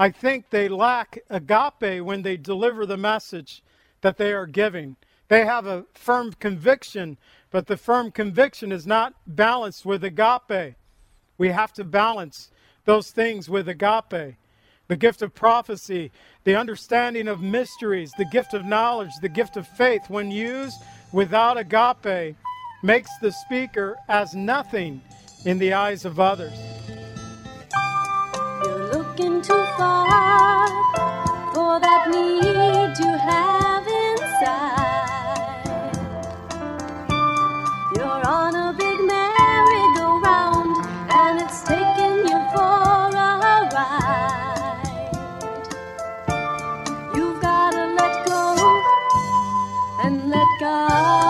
I think they lack agape when they deliver the message that they are giving. They have a firm conviction, but the firm conviction is not balanced with agape. We have to balance those things with agape. The gift of prophecy, the understanding of mysteries, the gift of knowledge, the gift of faith, when used without agape, makes the speaker as nothing in the eyes of others. For that need you have inside. You're on a big merry-go-round and it's taking you for a ride. You've gotta let go and let God.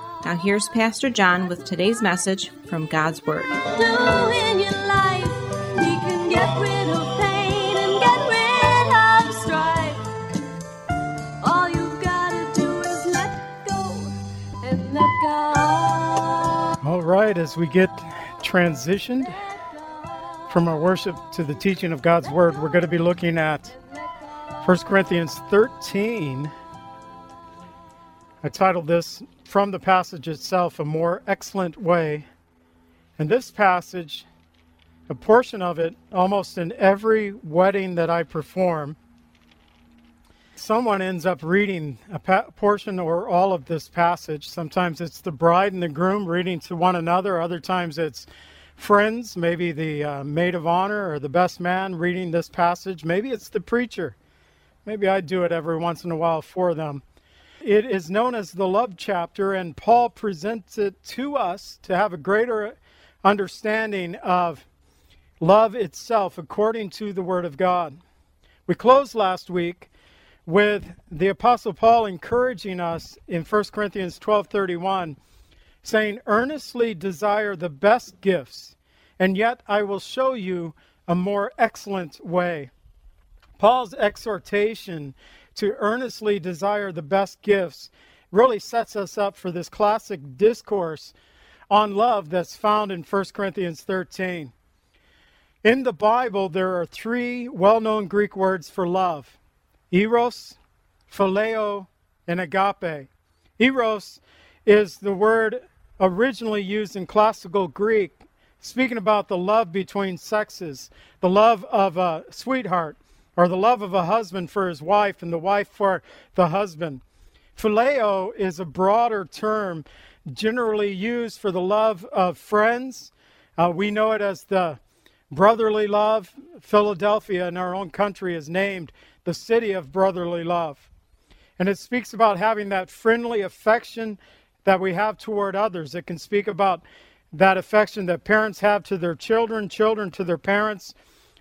Now, here's Pastor John with today's message from God's Word. do in your life. He can get rid of pain and get rid of strife. All you've gotta do is let go and let God. All right, as we get transitioned from our worship to the teaching of God's Word, we're going to be looking at 1 Corinthians 13. I titled this from the passage itself, A More Excellent Way. And this passage, a portion of it, almost in every wedding that I perform, someone ends up reading a pa- portion or all of this passage. Sometimes it's the bride and the groom reading to one another, other times it's friends, maybe the uh, maid of honor or the best man reading this passage. Maybe it's the preacher. Maybe I do it every once in a while for them. It is known as the love chapter, and Paul presents it to us to have a greater understanding of love itself according to the Word of God. We closed last week with the Apostle Paul encouraging us in 1 Corinthians 12:31, saying, "Earnestly desire the best gifts, and yet I will show you a more excellent way." Paul's exhortation to earnestly desire the best gifts really sets us up for this classic discourse on love that's found in 1 Corinthians 13. In the Bible, there are three well known Greek words for love eros, phileo, and agape. Eros is the word originally used in classical Greek, speaking about the love between sexes, the love of a sweetheart, or the love of a husband for his wife and the wife for the husband. Phileo is a broader term generally used for the love of friends. Uh, we know it as the brotherly love. Philadelphia in our own country is named the city of brotherly love. And it speaks about having that friendly affection that we have toward others. It can speak about that affection that parents have to their children, children to their parents,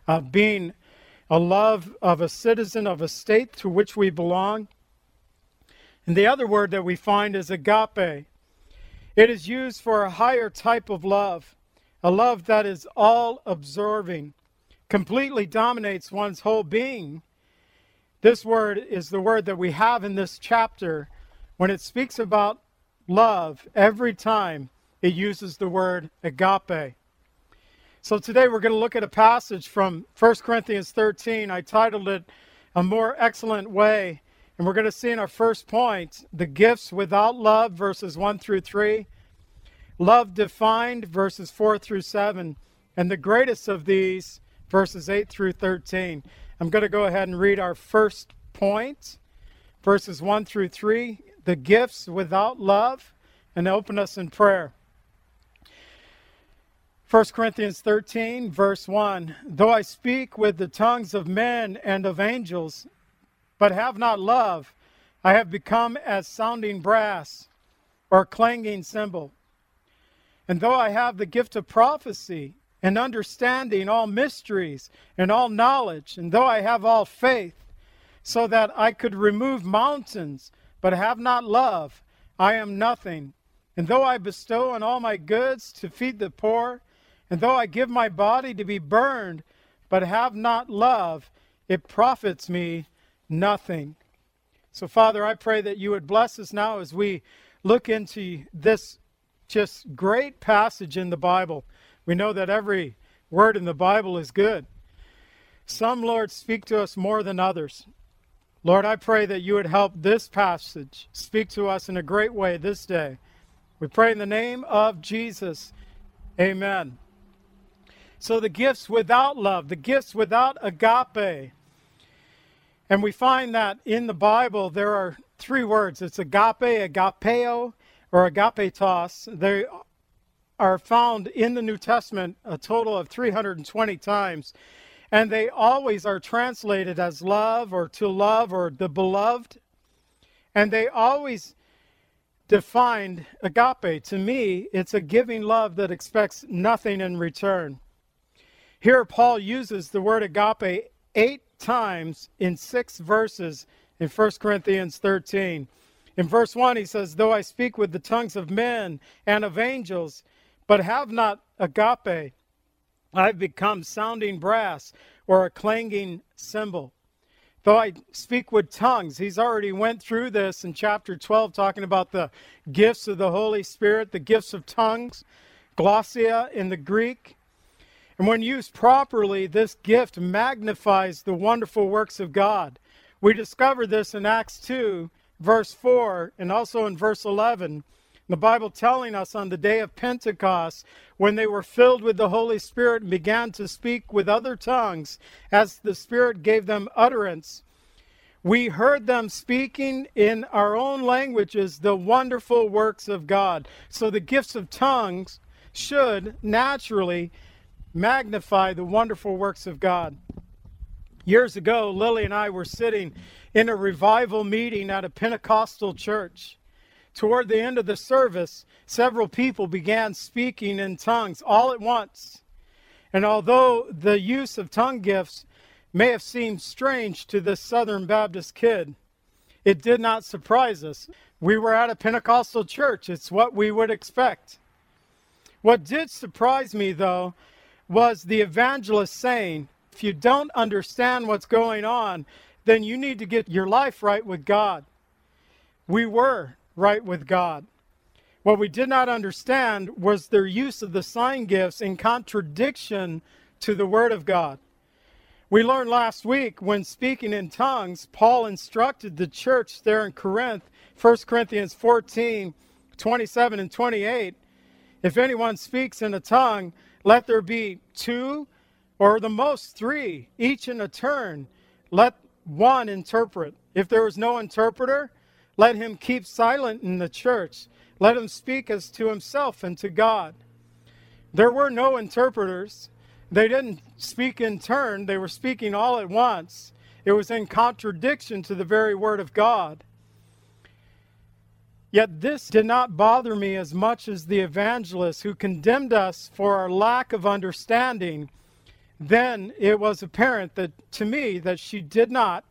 uh, being a love of a citizen of a state to which we belong. And the other word that we find is agape. It is used for a higher type of love, a love that is all absorbing, completely dominates one's whole being. This word is the word that we have in this chapter when it speaks about love. Every time it uses the word agape. So today we're going to look at a passage from 1 Corinthians 13. I titled it A More Excellent Way. And we're going to see in our first point the gifts without love, verses 1 through 3, love defined, verses 4 through 7, and the greatest of these, verses 8 through 13. I'm going to go ahead and read our first point, verses 1 through 3, the gifts without love, and open us in prayer. 1 Corinthians 13, verse 1 Though I speak with the tongues of men and of angels, but have not love, I have become as sounding brass or clanging cymbal. And though I have the gift of prophecy and understanding all mysteries and all knowledge, and though I have all faith, so that I could remove mountains, but have not love, I am nothing. And though I bestow on all my goods to feed the poor, and though I give my body to be burned, but have not love, it profits me nothing. So, Father, I pray that you would bless us now as we look into this just great passage in the Bible. We know that every word in the Bible is good. Some, Lord, speak to us more than others. Lord, I pray that you would help this passage speak to us in a great way this day. We pray in the name of Jesus. Amen. So, the gifts without love, the gifts without agape. And we find that in the Bible there are three words it's agape, agapeo, or agapetos. They are found in the New Testament a total of 320 times. And they always are translated as love or to love or the beloved. And they always defined agape. To me, it's a giving love that expects nothing in return. Here, Paul uses the word agape eight times in six verses in 1 Corinthians 13. In verse 1, he says, Though I speak with the tongues of men and of angels, but have not agape, I've become sounding brass or a clanging cymbal. Though I speak with tongues, he's already went through this in chapter 12, talking about the gifts of the Holy Spirit, the gifts of tongues, glossia in the Greek. And when used properly, this gift magnifies the wonderful works of God. We discover this in Acts 2, verse 4, and also in verse 11. The Bible telling us on the day of Pentecost, when they were filled with the Holy Spirit and began to speak with other tongues, as the Spirit gave them utterance, we heard them speaking in our own languages the wonderful works of God. So the gifts of tongues should naturally magnify the wonderful works of God. Years ago, Lily and I were sitting in a revival meeting at a Pentecostal church. Toward the end of the service, several people began speaking in tongues all at once. And although the use of tongue gifts may have seemed strange to this Southern Baptist kid, it did not surprise us. We were at a Pentecostal church, it's what we would expect. What did surprise me, though, was the evangelist saying, if you don't understand what's going on, then you need to get your life right with God. We were right with God. What we did not understand was their use of the sign gifts in contradiction to the Word of God. We learned last week when speaking in tongues, Paul instructed the church there in Corinth, 1 Corinthians 14 27 and 28. If anyone speaks in a tongue, let there be two or the most three, each in a turn. Let one interpret. If there is no interpreter, let him keep silent in the church. Let him speak as to himself and to God. There were no interpreters. They didn't speak in turn, they were speaking all at once. It was in contradiction to the very word of God. Yet this did not bother me as much as the evangelist who condemned us for our lack of understanding. Then it was apparent that to me that she did not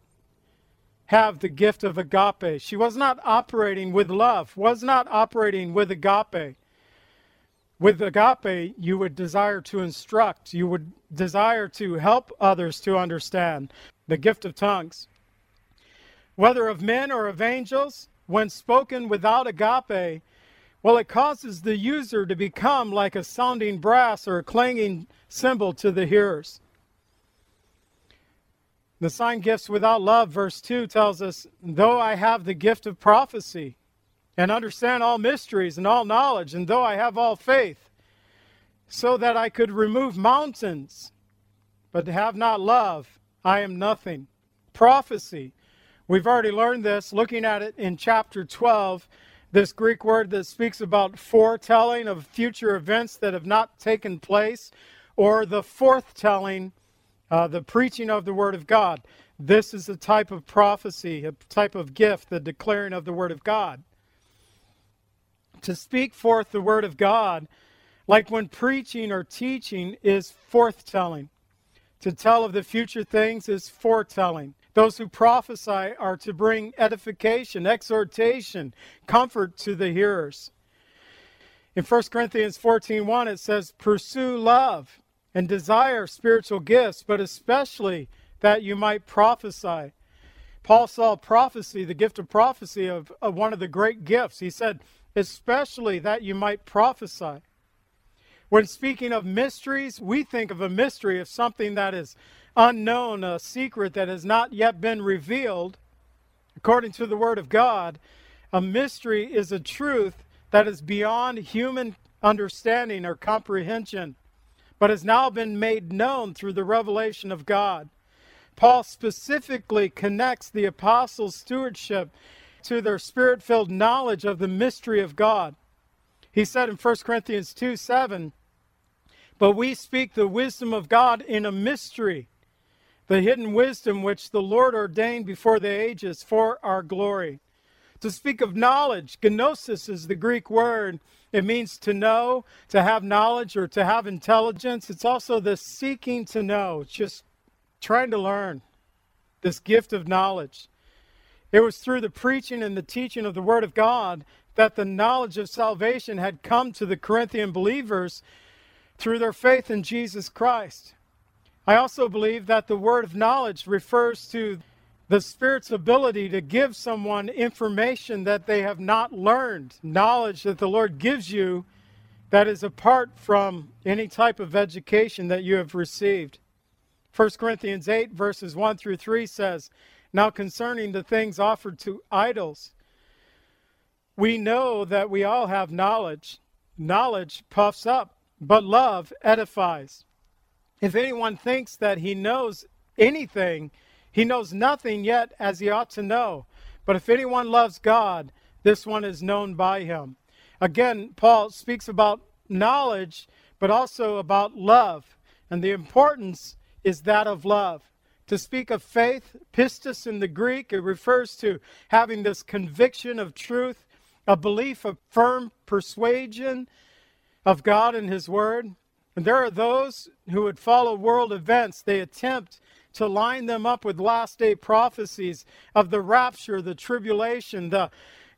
have the gift of agape. She was not operating with love, was not operating with agape. With agape, you would desire to instruct, you would desire to help others to understand the gift of tongues. Whether of men or of angels, when spoken without agape, well, it causes the user to become like a sounding brass or a clanging cymbal to the hearers. The sign gifts without love, verse 2 tells us, though I have the gift of prophecy and understand all mysteries and all knowledge, and though I have all faith, so that I could remove mountains, but have not love, I am nothing. Prophecy. We've already learned this looking at it in chapter 12, this Greek word that speaks about foretelling of future events that have not taken place, or the forthtelling uh, the preaching of the Word of God. This is a type of prophecy, a type of gift, the declaring of the Word of God. To speak forth the Word of God, Like when preaching or teaching is forthtelling. To tell of the future things is foretelling. Those who prophesy are to bring edification, exhortation, comfort to the hearers. In 1 Corinthians 14:1 it says, "Pursue love and desire spiritual gifts, but especially that you might prophesy." Paul saw prophecy, the gift of prophecy, of, of one of the great gifts. He said, especially that you might prophesy. When speaking of mysteries, we think of a mystery of something that is unknown, a secret that has not yet been revealed. According to the Word of God, a mystery is a truth that is beyond human understanding or comprehension, but has now been made known through the revelation of God. Paul specifically connects the apostles' stewardship to their spirit filled knowledge of the mystery of God. He said in 1 Corinthians 2 7, But we speak the wisdom of God in a mystery, the hidden wisdom which the Lord ordained before the ages for our glory. To speak of knowledge, gnosis is the Greek word. It means to know, to have knowledge, or to have intelligence. It's also the seeking to know. It's just trying to learn this gift of knowledge. It was through the preaching and the teaching of the Word of God that the knowledge of salvation had come to the Corinthian believers through their faith in Jesus Christ. I also believe that the word of knowledge refers to the Spirit's ability to give someone information that they have not learned, knowledge that the Lord gives you that is apart from any type of education that you have received. 1 Corinthians 8, verses 1 through 3 says, Now concerning the things offered to idols, we know that we all have knowledge. Knowledge puffs up, but love edifies. If anyone thinks that he knows anything, he knows nothing yet as he ought to know. But if anyone loves God, this one is known by him. Again, Paul speaks about knowledge, but also about love and the importance is that of love. To speak of faith, pistis in the Greek, it refers to having this conviction of truth, a belief of firm persuasion of God and His Word. And there are those who would follow world events. They attempt to line them up with last day prophecies of the rapture, the tribulation, the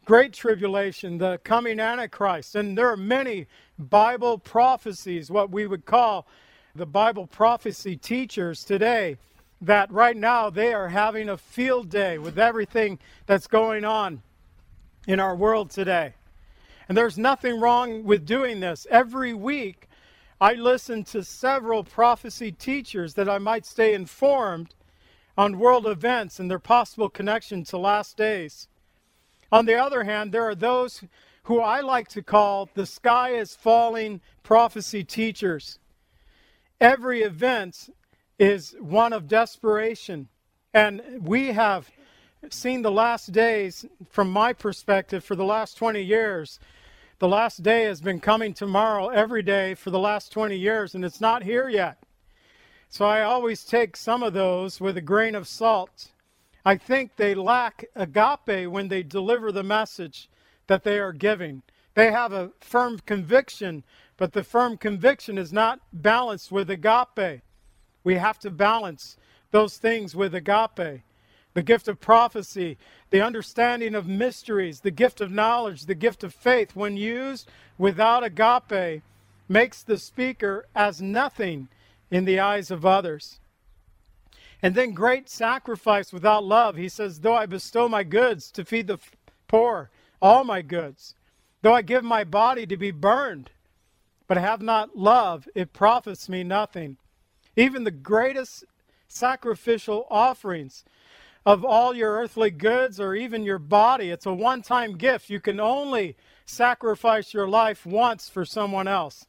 great tribulation, the coming Antichrist. And there are many Bible prophecies, what we would call the Bible prophecy teachers today that right now they are having a field day with everything that's going on in our world today. And there's nothing wrong with doing this. Every week, I listen to several prophecy teachers that I might stay informed on world events and their possible connection to last days. On the other hand, there are those who I like to call the sky is falling prophecy teachers. Every event is one of desperation. And we have seen the last days, from my perspective, for the last 20 years. The last day has been coming tomorrow every day for the last 20 years, and it's not here yet. So I always take some of those with a grain of salt. I think they lack agape when they deliver the message that they are giving. They have a firm conviction but the firm conviction is not balanced with agape. We have to balance those things with agape. The gift of prophecy, the understanding of mysteries, the gift of knowledge, the gift of faith, when used without agape, makes the speaker as nothing in the eyes of others. And then great sacrifice without love. He says, Though I bestow my goods to feed the poor, all my goods, though I give my body to be burned, but have not love, it profits me nothing. Even the greatest sacrificial offerings of all your earthly goods or even your body, it's a one time gift. You can only sacrifice your life once for someone else.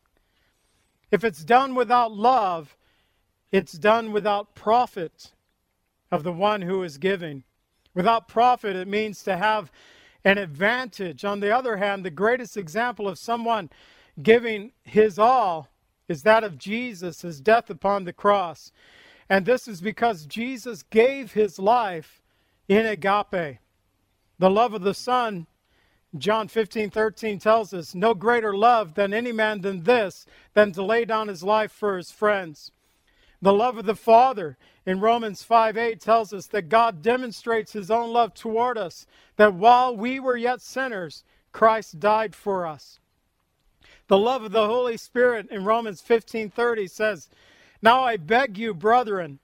If it's done without love, it's done without profit of the one who is giving. Without profit, it means to have an advantage. On the other hand, the greatest example of someone giving his all is that of Jesus, his death upon the cross. And this is because Jesus gave his life in agape. The love of the Son John 15, 13 tells us, No greater love than any man than this, than to lay down his life for his friends. The love of the Father in Romans 5 8 tells us that God demonstrates his own love toward us, that while we were yet sinners, Christ died for us. The love of the Holy Spirit in Romans 15 30 says, Now I beg you, brethren,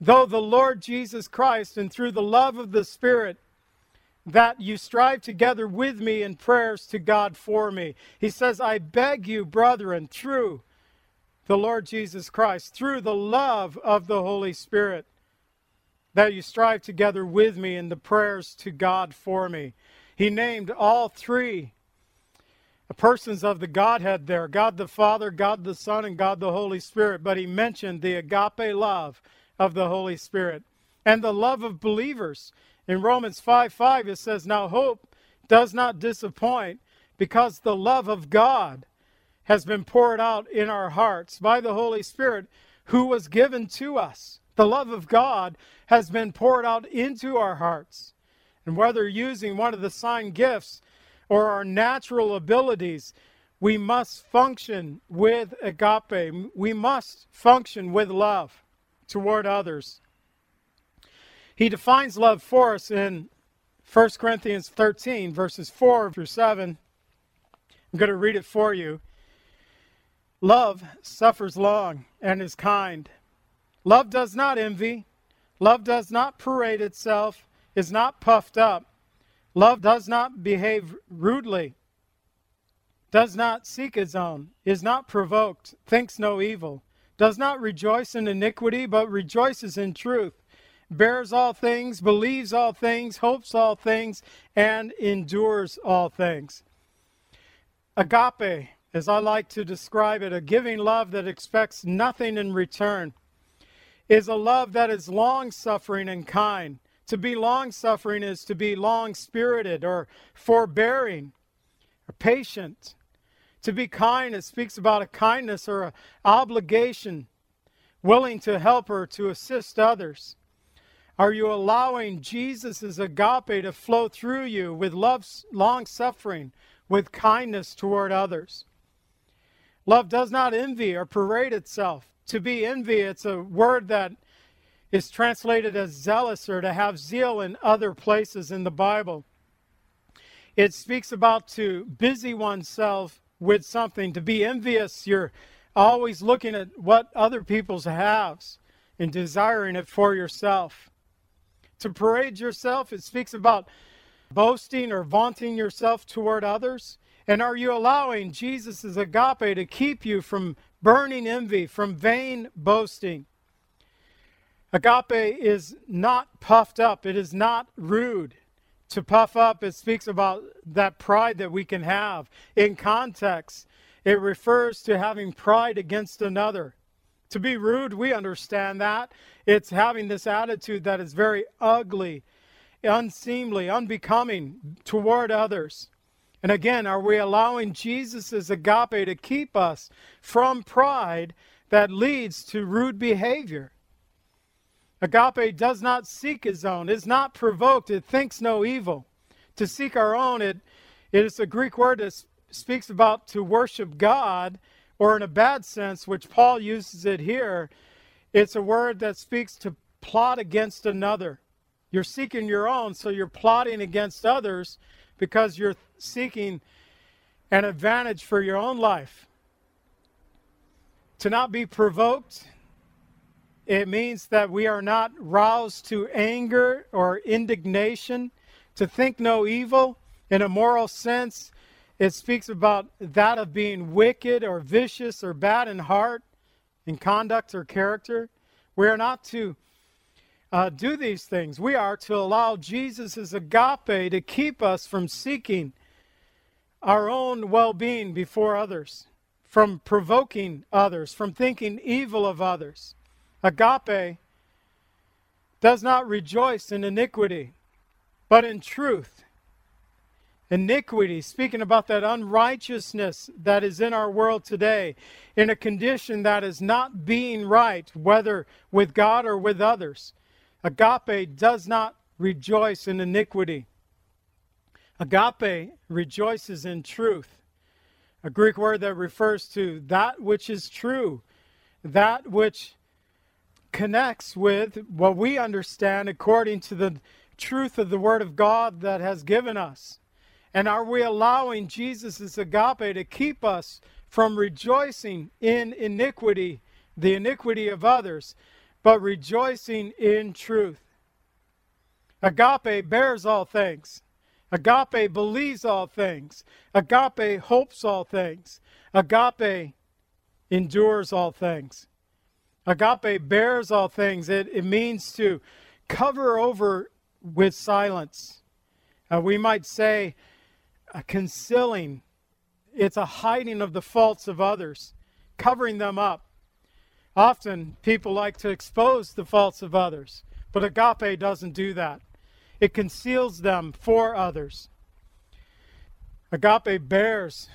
though the Lord Jesus Christ and through the love of the Spirit, that you strive together with me in prayers to God for me. He says, I beg you, brethren, through the Lord Jesus Christ, through the love of the Holy Spirit, that you strive together with me in the prayers to God for me. He named all three persons of the Godhead there God the Father, God the Son, and God the Holy Spirit. But he mentioned the agape love of the Holy Spirit and the love of believers. In Romans 5 5, it says, Now hope does not disappoint because the love of God has been poured out in our hearts by the Holy Spirit who was given to us. The love of God has been poured out into our hearts. And whether using one of the sign gifts or our natural abilities, we must function with agape. We must function with love toward others. He defines love for us in 1 Corinthians 13, verses 4 through 7. I'm going to read it for you. Love suffers long and is kind. Love does not envy. Love does not parade itself, is not puffed up. Love does not behave rudely, does not seek its own, is not provoked, thinks no evil, does not rejoice in iniquity, but rejoices in truth, bears all things, believes all things, hopes all things, and endures all things. Agape as I like to describe it, a giving love that expects nothing in return, is a love that is long suffering and kind. To be long suffering is to be long spirited or forbearing or patient. To be kind, it speaks about a kindness or an obligation, willing to help or to assist others. Are you allowing Jesus' agape to flow through you with love, long suffering, with kindness toward others? Love does not envy or parade itself. To be envy, it's a word that is translated as zealous or to have zeal in other places in the Bible. It speaks about to busy oneself with something. To be envious, you're always looking at what other people's have and desiring it for yourself. To parade yourself, it speaks about boasting or vaunting yourself toward others. And are you allowing Jesus' agape to keep you from burning envy, from vain boasting? Agape is not puffed up, it is not rude. To puff up, it speaks about that pride that we can have. In context, it refers to having pride against another. To be rude, we understand that. It's having this attitude that is very ugly, unseemly, unbecoming toward others. And again, are we allowing Jesus' agape to keep us from pride that leads to rude behavior? Agape does not seek his own, is not provoked, it thinks no evil. To seek our own, it, it is a Greek word that speaks about to worship God, or in a bad sense, which Paul uses it here, it's a word that speaks to plot against another. You're seeking your own, so you're plotting against others because you're seeking an advantage for your own life. To not be provoked, it means that we are not roused to anger or indignation, to think no evil in a moral sense. It speaks about that of being wicked or vicious or bad in heart, in conduct or character. We are not to uh, do these things. We are to allow Jesus' agape to keep us from seeking our own well being before others, from provoking others, from thinking evil of others. Agape does not rejoice in iniquity, but in truth. Iniquity, speaking about that unrighteousness that is in our world today, in a condition that is not being right, whether with God or with others. Agape does not rejoice in iniquity. Agape rejoices in truth, a Greek word that refers to that which is true, that which connects with what we understand according to the truth of the Word of God that has given us. And are we allowing Jesus' agape to keep us from rejoicing in iniquity, the iniquity of others, but rejoicing in truth? Agape bears all things. Agape believes all things. Agape hopes all things. Agape endures all things. Agape bears all things. It, it means to cover over with silence. Uh, we might say a concealing. It's a hiding of the faults of others, covering them up. Often people like to expose the faults of others, but agape doesn't do that. It conceals them for others. Agape bears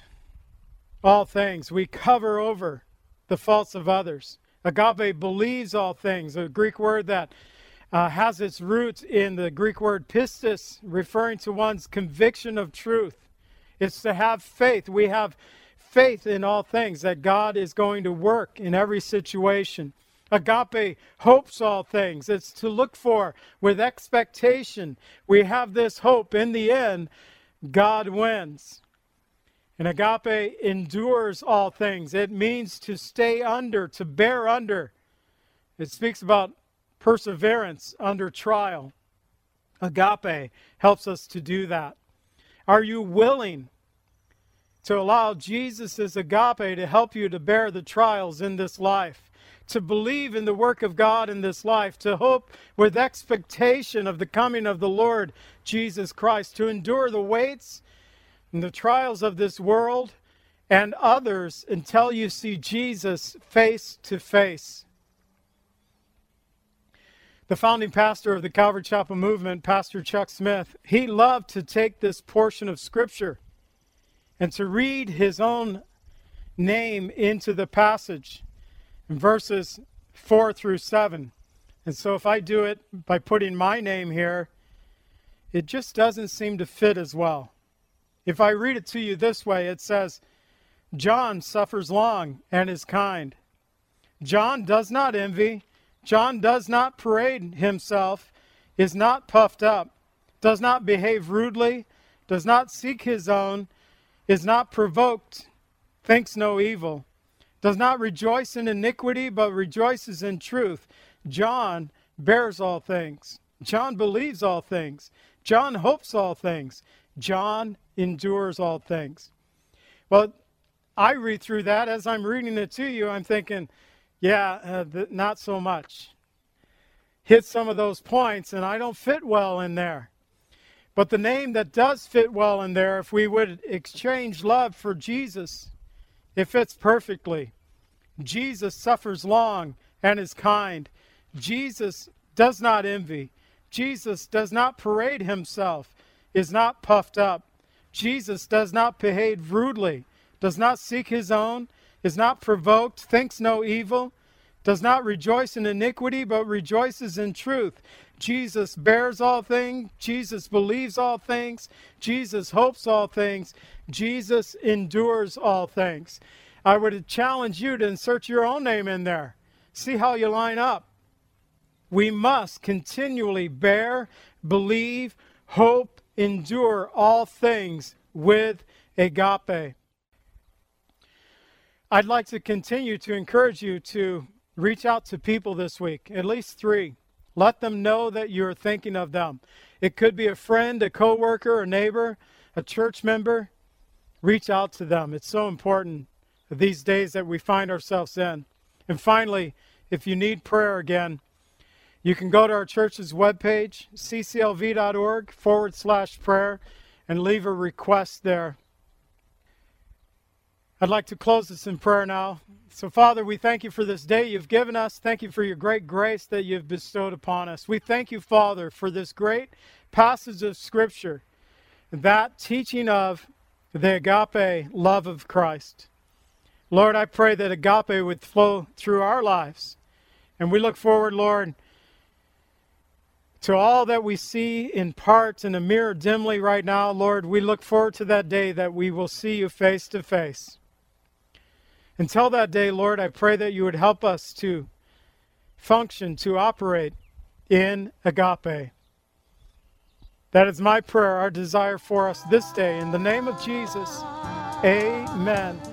all things. We cover over the faults of others. Agape believes all things, a Greek word that uh, has its roots in the Greek word pistis, referring to one's conviction of truth. It's to have faith. We have faith in all things that God is going to work in every situation. Agape hopes all things. It's to look for with expectation. We have this hope. In the end, God wins. And agape endures all things. It means to stay under, to bear under. It speaks about perseverance under trial. Agape helps us to do that. Are you willing to allow Jesus' agape to help you to bear the trials in this life? to believe in the work of God in this life, to hope with expectation of the coming of the Lord Jesus Christ, to endure the weights and the trials of this world and others until you see Jesus face to face. The founding pastor of the Calvary Chapel movement, Pastor Chuck Smith, he loved to take this portion of Scripture and to read his own name into the passage in verses 4 through 7. And so if I do it by putting my name here, it just doesn't seem to fit as well. If I read it to you this way, it says, John suffers long and is kind. John does not envy. John does not parade himself, is not puffed up, does not behave rudely, does not seek his own, is not provoked, thinks no evil does not rejoice in iniquity, but rejoices in truth. John bears all things. John believes all things. John hopes all things. John endures all things. Well, I read through that as I'm reading it to you. I'm thinking, yeah, uh, th- not so much. Hit some of those points, and I don't fit well in there. But the name that does fit well in there, if we would exchange love for Jesus, it fits perfectly. Jesus suffers long and is kind. Jesus does not envy. Jesus does not parade himself, is not puffed up. Jesus does not behave rudely, does not seek his own, is not provoked, thinks no evil, does not rejoice in iniquity, but rejoices in truth. Jesus bears all things. Jesus believes all things. Jesus hopes all things. Jesus endures all things. I would challenge you to insert your own name in there. See how you line up. We must continually bear, believe, hope, endure all things with agape. I'd like to continue to encourage you to reach out to people this week, at least three. Let them know that you're thinking of them. It could be a friend, a coworker, a neighbor, a church member. Reach out to them. It's so important these days that we find ourselves in. And finally, if you need prayer again, you can go to our church's webpage, cclv.org forward slash prayer, and leave a request there. I'd like to close this in prayer now. So, Father, we thank you for this day you've given us. Thank you for your great grace that you've bestowed upon us. We thank you, Father, for this great passage of Scripture, that teaching of the agape love of Christ. Lord, I pray that agape would flow through our lives. And we look forward, Lord, To all that we see in part in a mirror dimly right now, Lord, we look forward to that day that we will see you face to face. Until that day, Lord, I pray that you would help us to function, to operate in agape. That is my prayer, our desire for us this day. In the name of Jesus, amen.